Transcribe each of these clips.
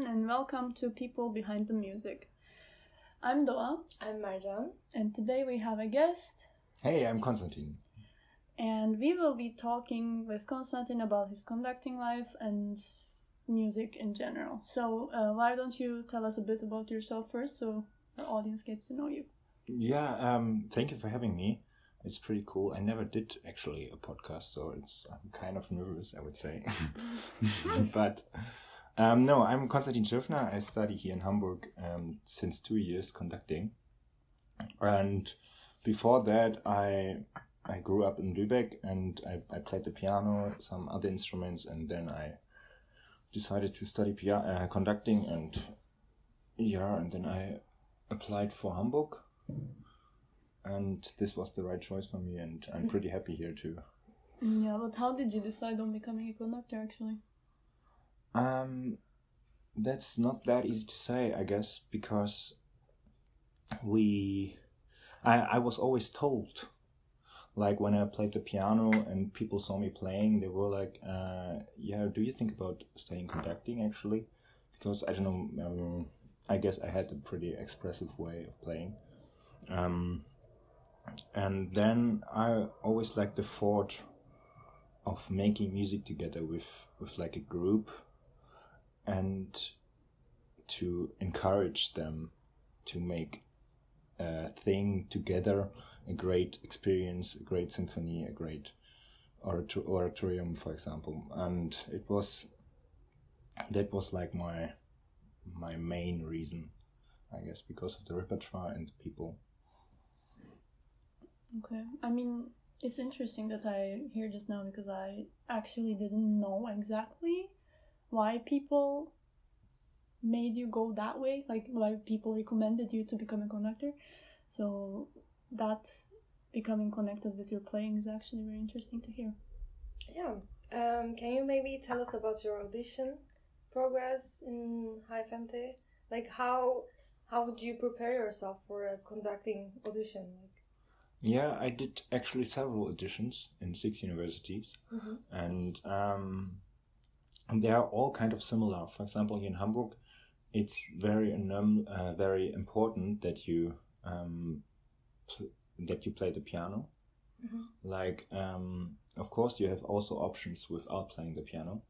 everyone, and welcome to People Behind the Music. I'm Doa, I'm Marjan. and today we have a guest, Hey, I'm Konstantin. and we will be talking with Konstantin about his conducting life and music in general. So, uh, why don't you tell us a bit about yourself first so our audience gets to know you? Yeah, um, thank you for having me. It's pretty cool. I never did actually a podcast, so it's I'm kind of nervous, I would say. but um, no, I'm Konstantin Schiffner. I study here in Hamburg um, since two years conducting, and before that, I I grew up in Lübeck and I, I played the piano, some other instruments, and then I decided to study uh, conducting and yeah, and then I applied for Hamburg, and this was the right choice for me, and I'm pretty happy here too. Yeah, but how did you decide on becoming a conductor actually? Um, that's not that easy to say, I guess, because we, I I was always told, like when I played the piano and people saw me playing, they were like, uh, "Yeah, do you think about staying conducting actually?" Because I don't know, um, I guess I had a pretty expressive way of playing. Um, and then I always liked the thought of making music together with with like a group and to encourage them to make a thing together a great experience a great symphony a great orator- oratorium for example and it was that was like my my main reason i guess because of the repertoire and people Okay. I mean, it's interesting that I hear this now because I actually didn't know exactly why people made you go that way, like why people recommended you to become a conductor. So that becoming connected with your playing is actually very interesting to hear. Yeah. Um, can you maybe tell us about your audition progress in HfMT? Like how how would you prepare yourself for a conducting audition? Like, yeah i did actually several auditions in six universities Mhm. and um, and they are all kind of similar. For example, here in Hamburg, it's very uh, very important that you um, that you play the piano. Mhm. Like, um, of course, you have also options without playing the piano,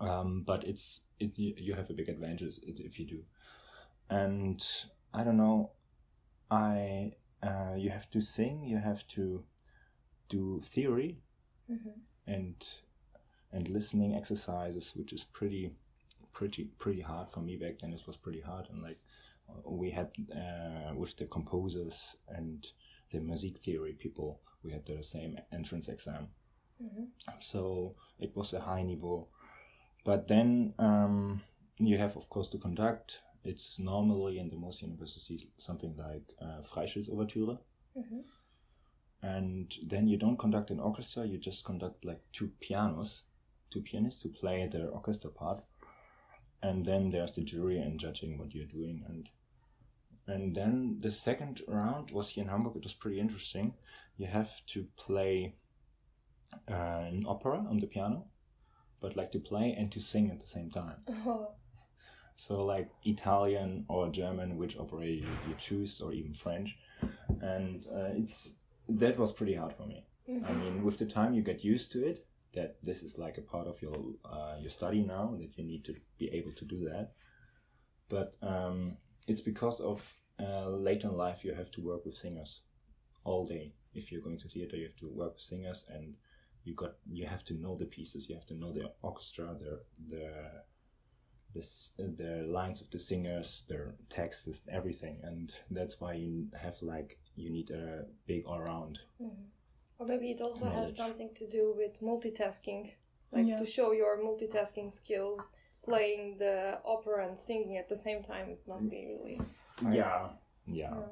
um, but it's it you have a big advantage if if you do. And I don't know, I uh, you have to sing, you have to do theory, Mhm. and and listening exercises, which is pretty pretty pretty hard for me back then. It was pretty hard, and like we had uh, with the composers and the music theory people, we had the same entrance exam, Mhm. so it was a high level, But then um, you have, of course, to conduct. It's normally in the most universities something like uh, Freischütz-Ouvertüre Mhm. and then you don't conduct an orchestra you just conduct like two pianos two pianists to play their orchestra part and then there's the jury and judging what you're doing. And and then the second round was here in hamburg. It was pretty interesting. You have to play uh, an opera on the piano but like to play and to sing at the same time. Oh, so like Italian or German, which opera you, you choose, or even French, and uh, it's that was pretty hard for me. I Mhm. mean, with the time you get used to it, that this is like a part of your uh, your study now, that you need to be able to do that. But um, it's because of uh, later in life you have to work with singers all day. If you're going to theater, you have to work with singers, and you got you have to know the pieces. You have to know the orchestra, their their the, lines of the singers, their texts, everything, and that's why you have like you need a big all round. Mhm. Or maybe it also has something to do with multitasking, like Yeah. to show your multitasking skills. Playing the opera and singing at the same time, it must be really. hard. Yeah, yeah, Yeah.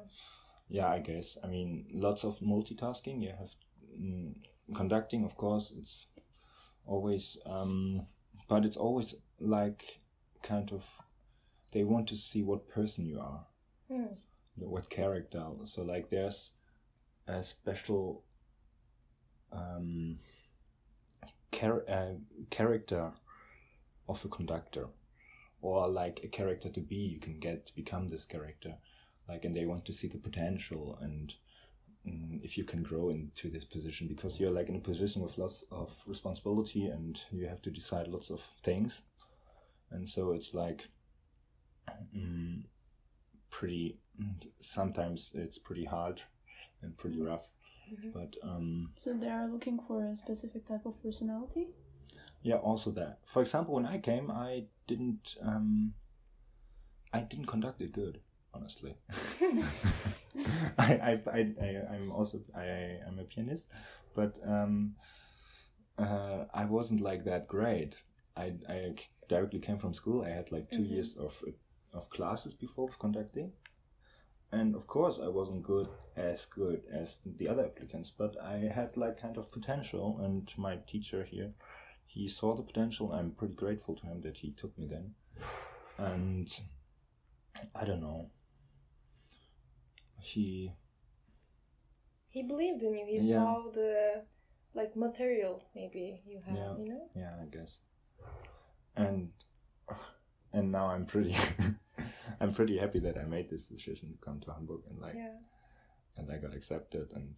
yeah. I guess. I mean, lots of multitasking. You have mm, conducting, of course. It's always, um, but it's always like kind of they want to see what person you are. The- what character. So like there's a special um, char- uh, character of a conductor, or like a character to be you can get to become this character. Like and they want to see the potential and mm, if you can grow into this position because you're like in a position with lots of responsibility and you have to decide lots of things. And so it's like mm, pretty sometimes it's pretty hard and pretty rough Mhm. but um So they are looking for a specific type of personality. yeah also that for example when i came i didn't um i didn't conduct it good honestly I, I, I, I'm also I, I'm a pianist, but um, uh, I wasn't like that great. I, I directly came from school. I had like 2 Mhm. years of of classes before of conducting, and of course I wasn't good as good as the other applicants. But I had like kind of potential, and my teacher here, he saw the potential. I'm pretty grateful to him that he took me then, and I don't know. He he believed in you. He Yeah. saw the like material maybe you have. Yeah. You know. yeah i guess and and now i'm pretty i'm pretty happy that i made this decision to come to hamburg and like Yeah. and i got accepted and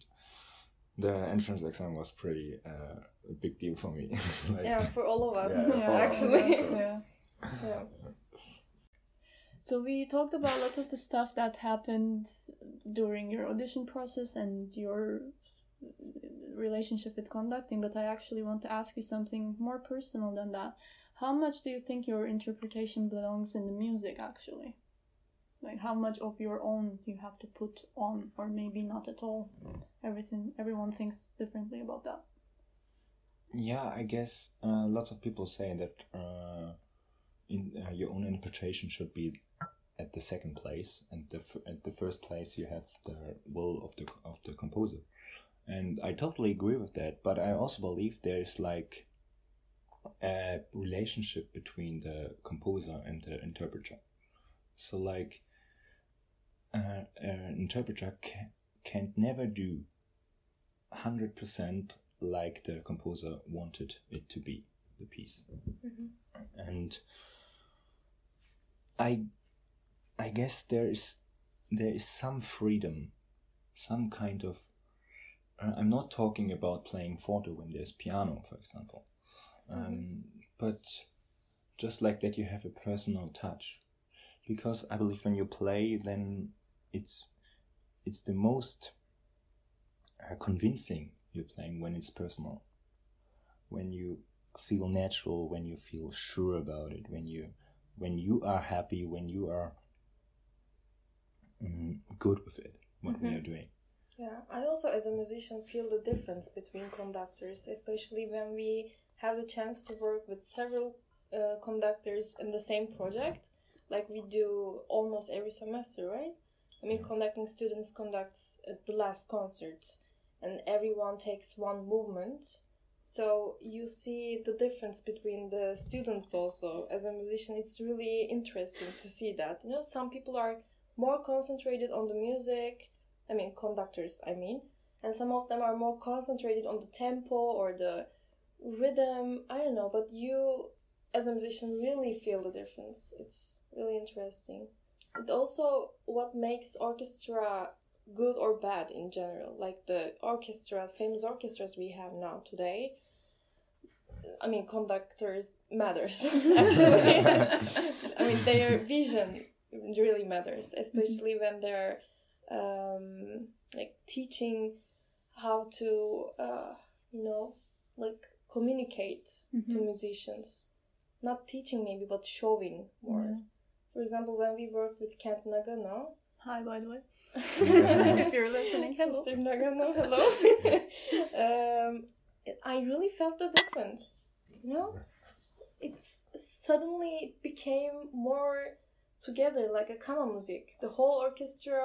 the entrance exam was pretty uh, a big deal for me like, Yeah, for all of us, Yeah, for all us. actually. yeah. yeah. So we talked about a lot of the stuff that happened during your audition process and your relationship with conducting, but I actually want to ask you something more personal than that. How much do you think your interpretation belongs in the music actually? Like how much of your own you have to put on or maybe not at all? Everything everyone thinks differently about that. yeah i guess uh, lots of people say that uh, in uh, your own interpretation should be at the second place and the f- at the first place you have the will of the of the composer and i totally agree with that but i also believe there is like a relationship between the composer and the interpreter. So like uh, an interpreter can, can never do 100% like the composer wanted it to be the piece. Mhm. and i i guess there is there is some freedom some kind of uh, i'm not talking about playing forte when there's piano for example um, but just like that you have a personal touch. Because i believe when you play then it's it's the most uh, convincing you're playing when it's personal. When you feel natural when you feel sure about it when you when you are happy when you are mm, good with it what we Mhm. are doing. Yeah, I also, as a musician, feel the difference between conductors, especially when we have the chance to work with several uh, conductors in the same project, like we do almost every semester, right? I mean, conducting students conducts the last concert, and everyone takes one movement. So you see the difference between the students also. As a musician, it's really interesting to see that. You know, some people are more concentrated on the music I mean, conductors, I mean. And some of them are more concentrated on the tempo or the rhythm. I don't know, but you, as a musician, really feel the difference. It's really interesting. And also, what makes orchestra good or bad in general, like the orchestras, famous orchestras we have now today. I mean, conductors matters actually. I mean, their vision really matters, especially when they're um, like teaching how to, uh, you know, like communicate to Mhm. musicians. Not teaching maybe, but showing more. Yeah. For example, when we work with Kent Nagano, Hi, by the way. if you're listening, hello. Mr. Nagano, hello. um, I really felt the difference. You know, it suddenly became more together, like a kama music. The whole orchestra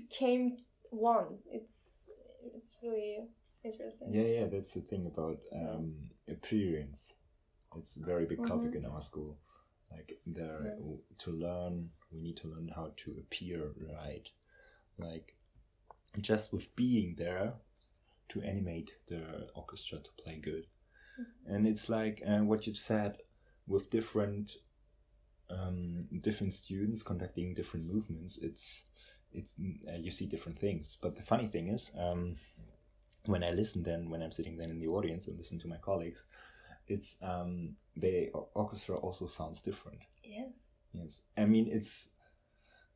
became one. It's it's really interesting. Yeah, yeah, that's the thing about um, appearance. It's a very big topic Mhm. in our school. Like there, to learn, we need to learn how to appear right. Like just with being there to animate the orchestra to play good. And it's like uh, what you said with different um, different students conducting different movements, it's it's uh, you see different things. But the funny thing is, um, when I listen, then when I'm sitting then in the audience and listen to my colleagues, it's um, the orchestra also sounds different. Yes. Yes, I mean it's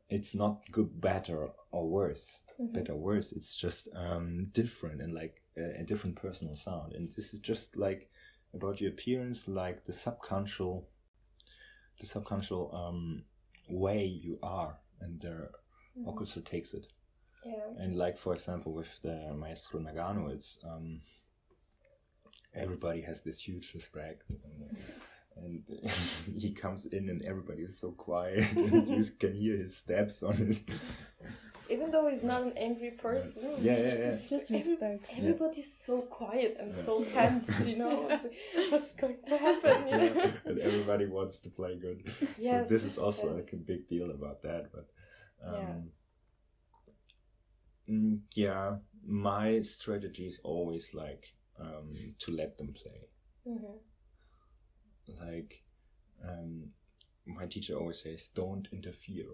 it's not good, better or worse, Mhm. better or worse. It's just um, different and like a, a different personal sound. And this is just like about your appearance, like the subconscious, the subconscious um, way you are, and the Mhm. orchestra takes it. Yeah. And like for example, with the Maestro Nagano, it's um, everybody has this huge respect, and, and he comes in and everybody is so quiet, and you can hear his steps on it. Even though he's not an angry person. Yeah, yeah, yeah. It's just Every- respect. Everybody's so quiet and Yeah. so tense, you know. It's like, what's going to happen? You know? Yeah, and everybody wants to play good. Yes, so this is also yes. like a big deal about that. But um, Yeah. Mm, yeah, my strategy is always like um, to let them play. Mhm. like um, my teacher always says don't interfere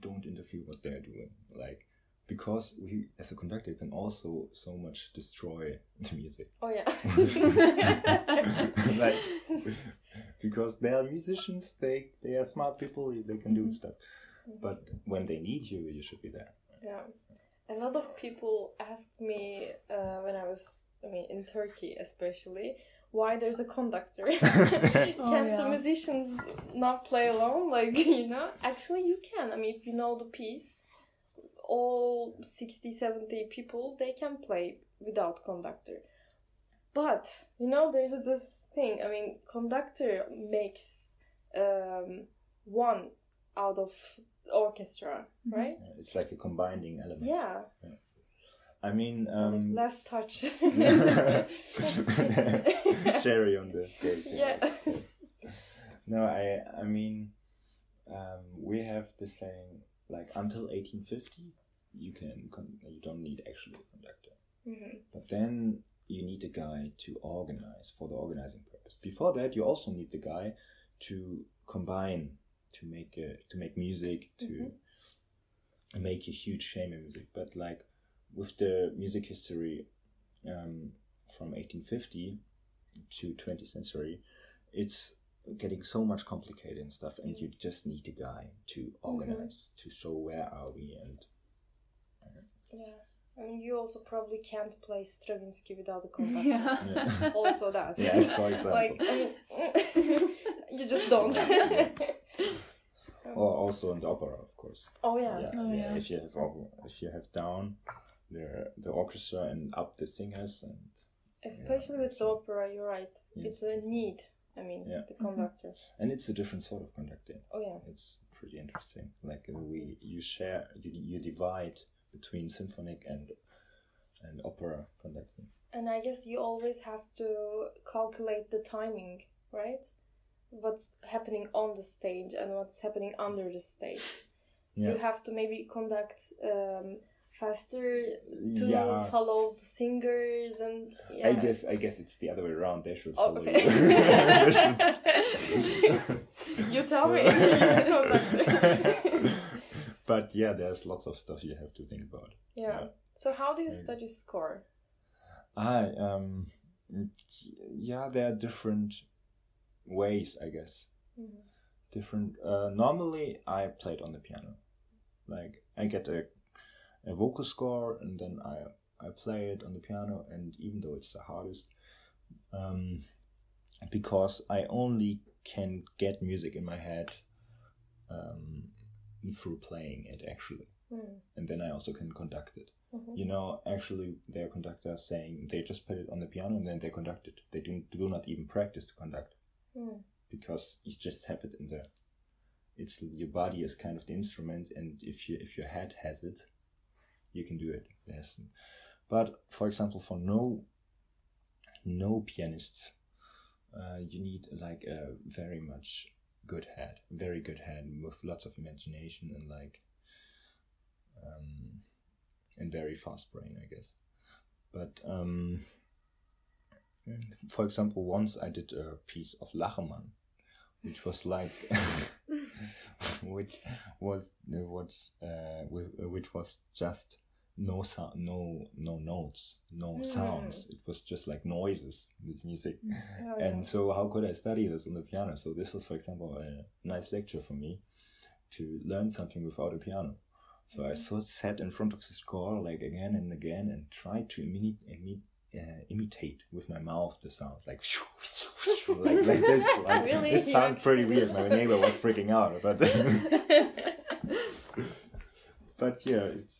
don't interfere what they're doing like because we as a conductor can also so much destroy the music Oh yeah. like because they are musicians they they are smart people they can do Mhm. stuff but when they need you you should be there Yeah. A lot of people asked me uh, when I was, I mean, in Turkey especially, why there's a conductor. Can't Oh, the musicians not play alone? Like, you know? Actually, you can. I mean, if you know the piece, all 60, 70 people, they can play without conductor. But, you know, there's this thing. I mean, conductor makes um, one out of orchestra, Mhm. right? Uh, it's like a combining element Yeah. i mean um last touch. cherry on the cake Yeah. no i i mean um we have the saying like until 1850 you can con- you don't need actually a conductor Mhm. but then you need a guy to organize for the organizing purpose before that you also need the guy to combine to make a, to make music to Mhm. make a huge chamber music but like with the music history um, from 1850 to 20th century it's getting so much complicated and stuff and you just need a guy to organize to show where are we and Yeah. I mean, you also probably can't play Stravinsky without a conductor. Yeah. Yeah. Also that. Yes, for example. like, I mean, you just don't. or also in the opera of course oh yeah. yeah, Oh, yeah. yeah. If you have if you have down the the orchestra and up the singers and Especially with the opera, you're right. Yes. It's a need. I mean, Yeah. the conductor. and it's a different sort of conducting. Oh yeah. It's pretty interesting. Like uh, we you share you, you divide between symphonic and and opera conducting. And I guess you always have to calculate the timing, right? What's happening on the stage and what's happening under the stage. Yeah. You have to maybe conduct um, faster to yeah. follow the singers and yeah. I guess I guess it's the other way around. They should Oh, follow okay. you. you tell me. You're a conductor. but yeah, there's lots of stuff you have to think about. yeah. Yeah. So how do you study score? I um yeah, there are different ways, I guess. Mhm. Different. Uh, normally, I played on the piano. Like I get a a vocal score and then I I play it on the piano, and even though it's the hardest, um, because I only can get music in my head um, through playing it actually, Hmm. and then I also can conduct it. Mhm. You know, actually, their conductor saying they just put it on the piano and then they conduct it. They do, do not even practice to conduct Hmm. because you just have it in there. It's your body is kind of the instrument, and if you if your head has it, you can do it. Yes, but for example, for no no pianists, uh, you need like a very much good head, very good head with lots of imagination and like um, and very fast brain, I guess. But um, for example, once I did a piece of Lachenmann, which was like, which was what uh, which was just no sound, no no notes, no Mm. sounds. It was just like noises, the music. Oh, And yeah. so, how could I study this on the piano? So, this was, for example, a nice lecture for me to learn something without a piano. So, I Mhm. so sat in front of the score like again and again and tried to imi- imi- uh, imitate with my mouth the sounds like like, like this. Like, Really? It sounds pretty weird. My neighbor was freaking out, but but yeah, it's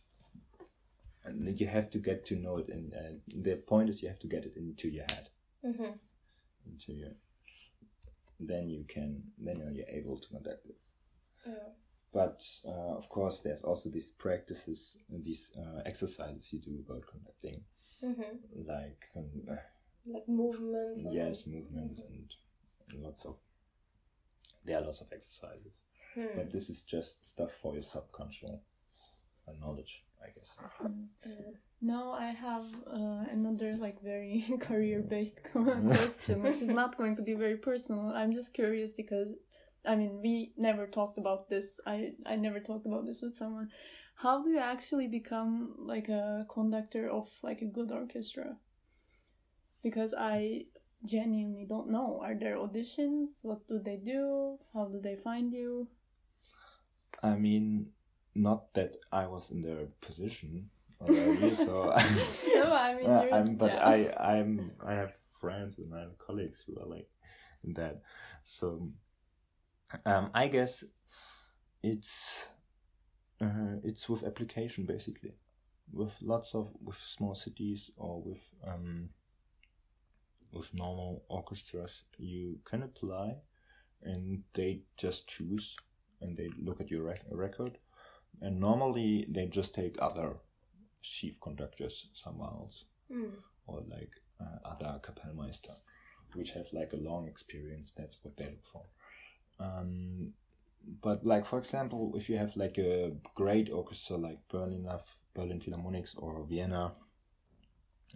and you have to get to know it, and uh, the point is you have to get it into your head Mhm. into your then you can then you're able to conduct it Yeah. but uh, of course there's also these practices these uh, exercises you do about conducting Mhm. like um, Like movement. and- yes movement and lots of there are lots of exercises Hmm. but this is just stuff for your subconscious knowledge i guess Mm. Mm. No, I have uh, another like very career-based question, which is not going to be very personal. I'm just curious because, I mean, we never talked about this. I I never talked about this with someone. How do you actually become like a conductor of like a good orchestra? Because I genuinely don't know. Are there auditions? What do they do? How do they find you? i mean not that i was in their position already so no, I mean, uh, I'm but yeah. I, I'm, I have friends and I have colleagues who are like that. So, um, I guess it's, uh, it's with application basically, with lots of with small cities or with um, with normal orchestras. You can apply, and they just choose, and they look at your rec- record, and normally they just take other chief conductors somewhere else Mm. or like uh, other Kapellmeister, which have like a long experience. That's what they look for. Um, but like for example, if you have like a great orchestra like Berlin, Berlin Philharmonics or Vienna,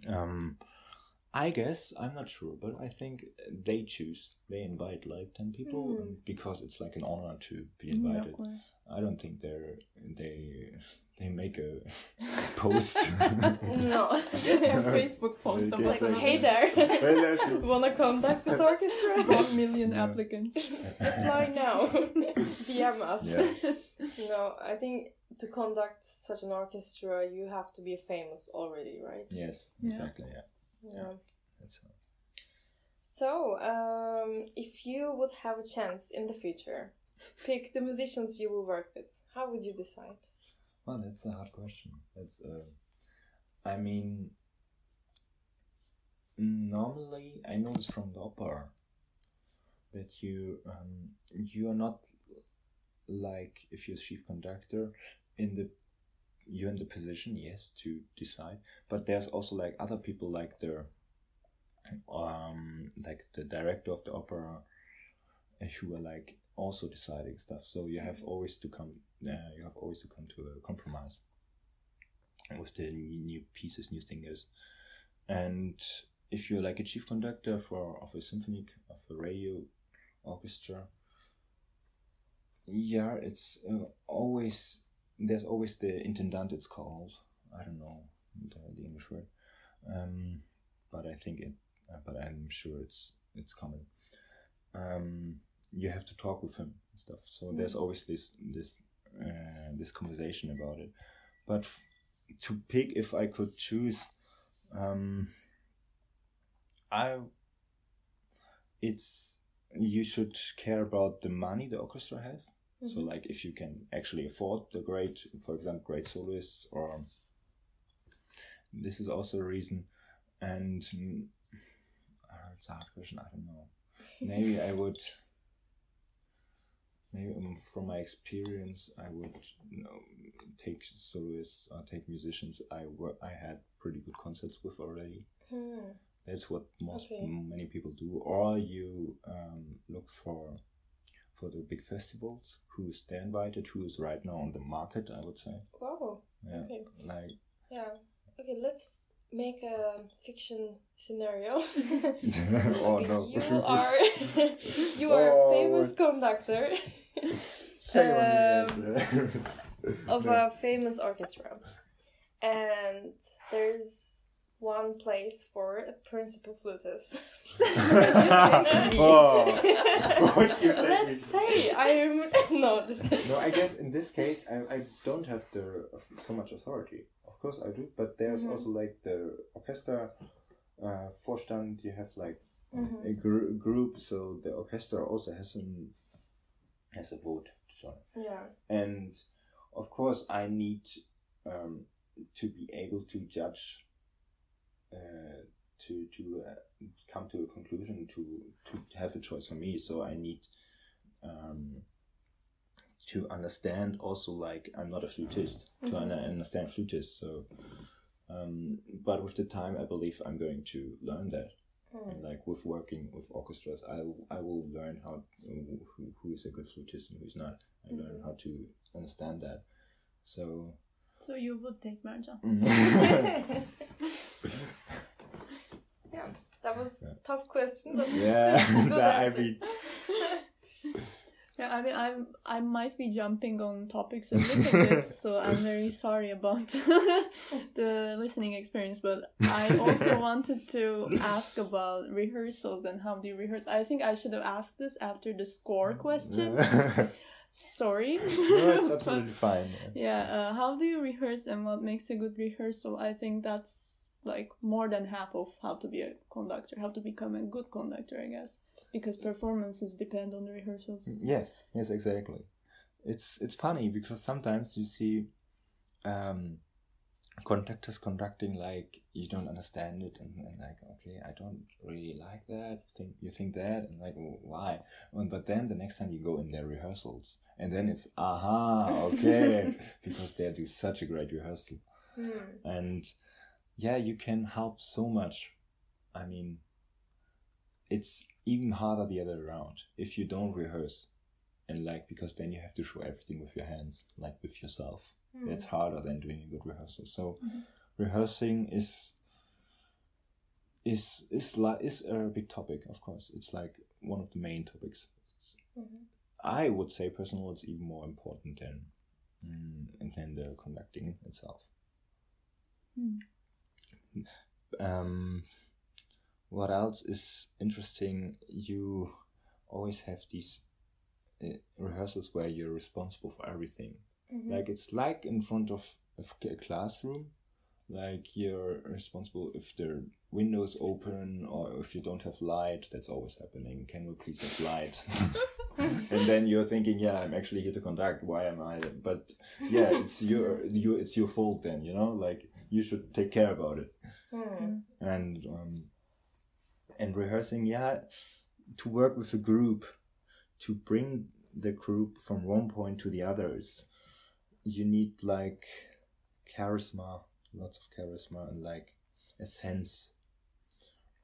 um, I guess I'm not sure, but I think they choose. They invite like ten people hmm. and because it's like an honor to be invited. of. I don't think they're they they make a post. No. a Facebook post They of give like, Like, like- hey there. Wanna conduct this orchestra? one million Yeah. applicants. Apply now. DM us. Yeah. No, I think to conduct such an orchestra, you have to be famous already, right? yes, Yeah. exactly. Yeah, Yeah. that's. So, um, if you would have a chance in the future, pick the musicians you will work with. How would you decide? Well, that's a hard question. That's uh, I mean, normally I know this from the opera that you um you are not like if you're chief conductor in the you're in the position yes to decide. But there's also like other people like the um like the director of the opera uh, who are like also deciding stuff. So you have always to come uh, you have always to come to a compromise with the new pieces new singers. And if you're like a chief conductor for of a symphonic of a radio orchestra yeah it's uh, always there's always the intendant it's called. I don't know the, the english word. Um, but i think it uh, but i'm sure it's it's common. Um, you have to talk with him and stuff. So there's always this this uh, this conversation about it. But f- to pick if i could choose um, i it's you should care about the money the orchestra have so like if you can actually afford the great for example great soloists or this is also a reason. And mm, uh, it's a hard question i don't know. Maybe i would maybe um, from my experience i would you know, take soloists or take musicians i wor- i had pretty good concerts with already. Hmm. that's what most Okay. many people do. Or you um, look for for the big festivals who's they invited who is right now on the market i would say Wow. yeah Okay. like Yeah. Okay, let's make a fiction scenario. oh no. You are you are Oh. a famous conductor Shame on you, um, of a famous orchestra, and there's one place for a principal flutist. oh. What you Let's say I'm no just No, I guess in this case, I, I don't have the so much authority. Of course, I do, but there's Mhm. also like the orchestra uh, Vorstand. You have like Mhm. a gr- group, so the orchestra also has an has a vote to join. yeah. And of course, I need um, to be able to judge, uh, to to uh, come to a conclusion, to to have a choice for me. So I need um, to understand also like I'm not a flutist to Mhm. un- understand flutist. So, um, but with the time, I believe I'm going to learn that Mm. like with working with orchestras i i will learn how who, who is a good flutist and who's not i learn Mhm. how to understand that so So you would take Marja. yeah, that was Yeah. a tough question. But yeah that, i mean Yeah, I mean, I'm I might be jumping on topics a little bit, so I'm very sorry about the listening experience. But I also wanted to ask about rehearsals and how do you rehearse. I think I should have asked this after the score question. Sorry. no it's But- absolutely fine yeah uh, how do you rehearse and what makes a good rehearsal i think that's like more than half of how to be a conductor how to become a good conductor i guess. Because performances depend on the rehearsals. Yes yes exactly. It's it's funny because sometimes you see um conductors conducting like you don't understand it and, and like okay i don't really like that. Think you think that? And like "Well, why? And, but then the next time you go in their rehearsals and then it's aha okay because they do such a great rehearsal. Mm. and yeah you can help so much i mean it's even harder the other way around if you don't rehearse and like because then you have to show everything with your hands like with yourself Mm. it's harder than doing a good rehearsal so Mhm. rehearsing is is is like is a big topic of course it's like one of the main topics Mhm. i would say personally it's even more important than mm, than the conducting itself Hmm. Um what else is interesting? You always have these uh, rehearsals where you're responsible for everything. Mhm. like it's like in front of of a classroom. Like you're responsible if the windows open or if you don't have light. That's always happening. Can we please have light? And then you're thinking yeah i'm actually here to conduct. Why am i but yeah it's your you it's your fault then you know? Like you should take care about it Mm. and um, and rehearsing yeah to work with a group to bring the group from one point to the others you need like charisma lots of charisma and like a sense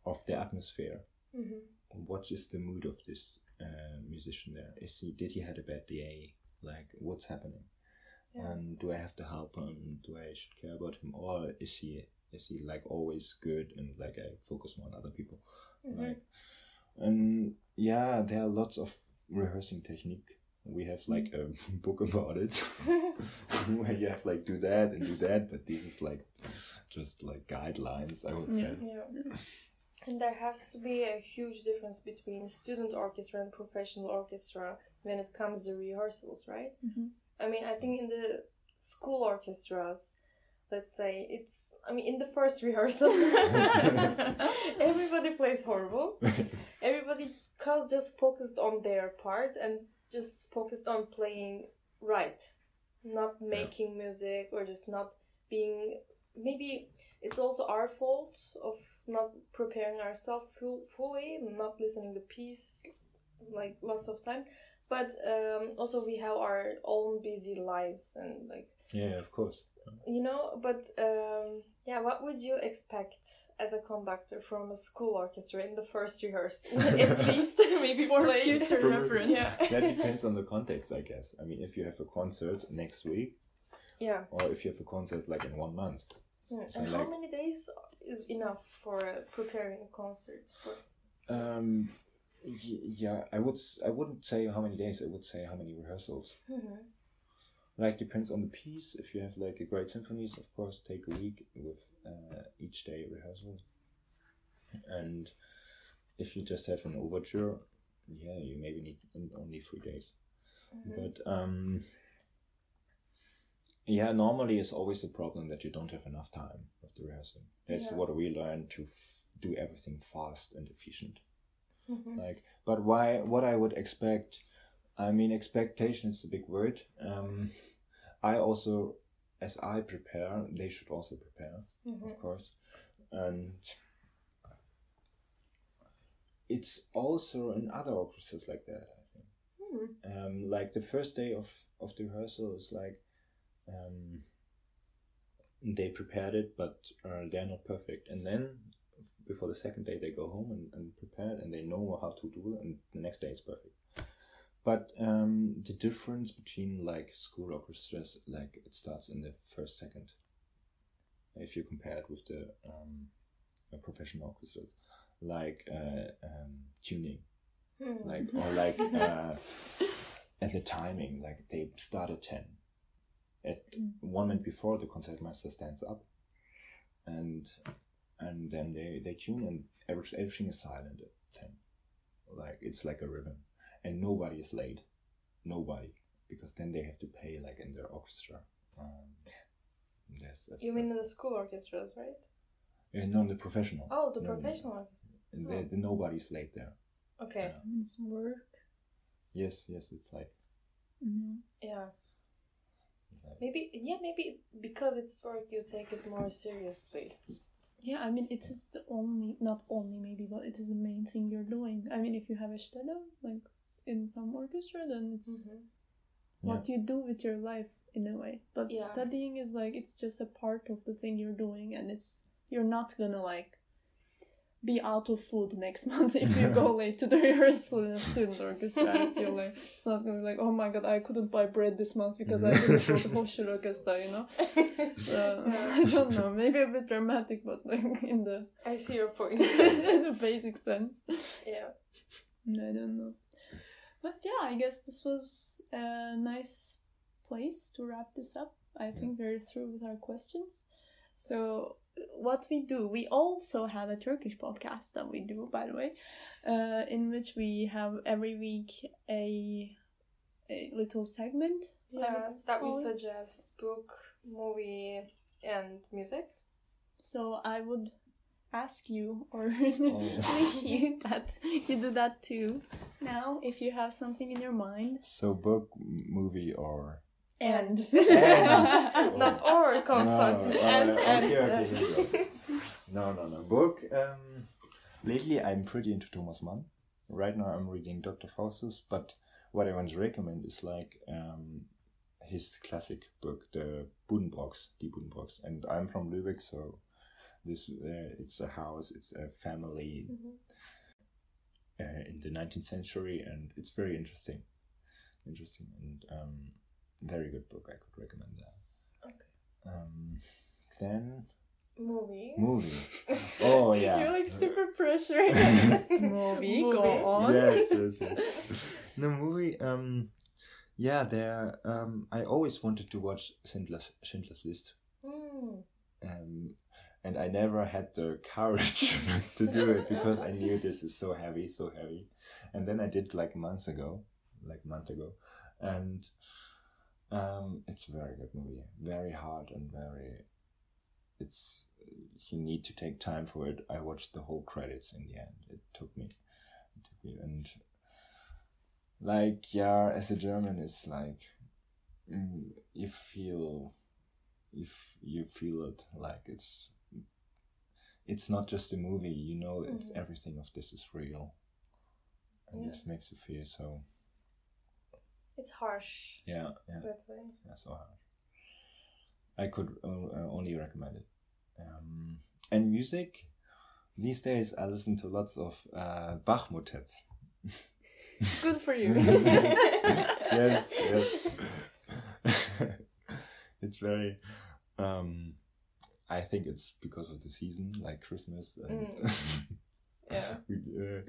of the atmosphere Mhm. what is the mood of this uh, musician there is he did he had a bad day like what's happening Yeah. and do i have to help him do i should care about him or is he is he like always good and like i focus more on other people Mhm. like and yeah there are lots of rehearsing technique we have like a book about it where you have like do that and do that but this is like just like guidelines i would say Yeah. Yeah. And there has to be a huge difference between student orchestra and professional orchestra when it comes to rehearsals, right? Mhm. I mean, I think in the school orchestras, let's say it's, I mean, in the first rehearsal, everybody plays horrible. Everybody cause just focused on their part and just focused on playing right, not making music or just not being. Maybe it's also our fault of not preparing ourselves full, fully, not listening the piece like lots of time. But um, also we have our own busy lives and like yeah of course you know but um yeah what would you expect as a conductor from a school orchestra in the first rehearsal at least maybe For play future Probably- reference. Yeah. that depends on the context i guess i mean if you have a concert next week yeah or if you have a concert like in one month Mm, So, and how like- many days is enough for uh, preparing a concert? For Um, y- yeah, I would. s- I wouldn't say how many days. I would say how many rehearsals. Mhm. Like depends on the piece. If you have like a great symphonies, of course, take a week with uh, each day rehearsal. And if you just have an overture, yeah, you maybe need only three days. Mhm. But um, yeah, normally it's always the problem that you don't have enough time with the rehearsing. That's Yeah. what we learn to f- do everything fast and efficient. Mhm. Like, but why? What I would expect? I mean, expectation is a big word. Um, I also, as I prepare, they should also prepare, Mhm. of course, and it's also in other orchestras like that. I think Mhm. um, like the first day of of the rehearsal is like um, they prepared it but uh, they're not perfect and then before the second day they go home and, and prepare it and they know how to do it and the next day is perfect but um, the difference between like school orchestras like it starts in the first second if you compare it with the um, uh, professional orchestras like uh, um, tuning. Mhm. like or like uh, at the timing like they start at 10 at one minute before the concertmaster stands up and and then they they tune and everything is silent at 10 like it's like a rhythm and nobody is late nobody because then they have to pay like in their orchestra um, yes You mean in the school orchestras, right? uh, no the professional Oh, the No, no, no. professional orchestra. And the, the nobody's late there Okay. Yeah. It's work. yes yes it's like, Mhm. Yeah. like Maybe. Yeah. Maybe because it's work, you take it more seriously. Yeah, I mean, it is the only, not only maybe, but it is the main thing you're doing. I mean, if you have a stella, like in some orchestra, then it's Mhm. what you do with your life in a way. But Yeah. studying is like, it's just a part of the thing you're doing, and it's, you're not gonna like be out of food next month if you go late to the rehearsal in a student orchestra. I feel like it's not gonna be like, oh my god, I couldn't buy bread this month because I didn't go to Hochschul Orchestra, you know? Uh, Yeah. I don't know, maybe a bit dramatic, but like in the I see your point. in the basic sense. yeah. I don't know. But yeah, I guess this was a nice place to wrap this up. I think we're through with our questions. So, what we do, we also have a Turkish podcast that we do, by the way, uh, in which we have every week a, a little segment. Yeah. That we it. suggest book, movie, and music. So, I would ask you or Oh. wish you that you do that too. Now, if you have something in your mind, so book movie or and And. Not or Konstantin. No, and and. okay, okay, here we go. No, no, no. Book. Um, lately, I'm pretty into Thomas Mann. Right now, I'm reading Dr. Faustus, but what I want to recommend is like um, his classic book, the Buddenbrooks, Die Buddenbrooks. And I'm from Lübeck, so this uh, it's a house, it's a family Mhm. uh, in the 19th century, and it's very interesting. Interesting and um, very good book. I could recommend that. Okay. Um, then Movie. movie. Oh yeah. You're like super pressured. Movie, go Movie. on. yes, yes, yes. No movie. Um, yeah, there. Um, I always wanted to watch Schindler's Schindler's List. Mm. Um, and I never had the courage to do it because I knew this is so heavy, so heavy. And then I did like months ago, like month ago, and um, it's a very good movie. Very hard and very. It's you need to take time for it. I watched the whole credits in the end. It took me, it took me, and like yeah, as a German, it's like mm, you feel if you feel it like it's it's not just a movie you know Mhm. everything of this is real and Yeah. this makes you feel so It's harsh. yeah yeah, That way. yeah so hard i could uh, uh, only recommend it um, and music these days i listen to lots of uh, bach motets Good for you. yes yes it's very um I think it's because of the season, like Christmas. And Yeah. we, uh,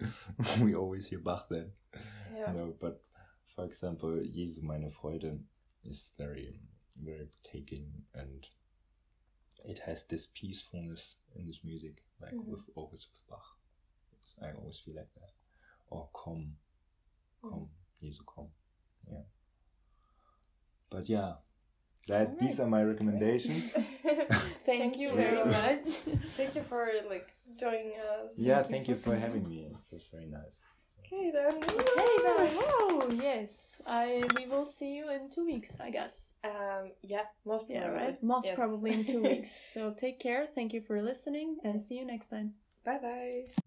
we always hear Bach then. Yeah. No, but for example, Jesu meine Freude is very, very taking and it has this peacefulness in this music, like Mhm. with always with Bach. It's, I always feel like that. Or come, Komm, Jesu come. Yeah. But yeah, that these are my recommendations. Thank, you very much. Thank you for like joining us. yeah, thank you for having me. It was very nice. Okay then. okay then, oh yes, I we will see you in two weeks, I guess. Um. Yeah. Most probably Yeah, probably. right. Most Yes. probably in two weeks. So take care. Thank you for listening, and see you next time. Bye bye.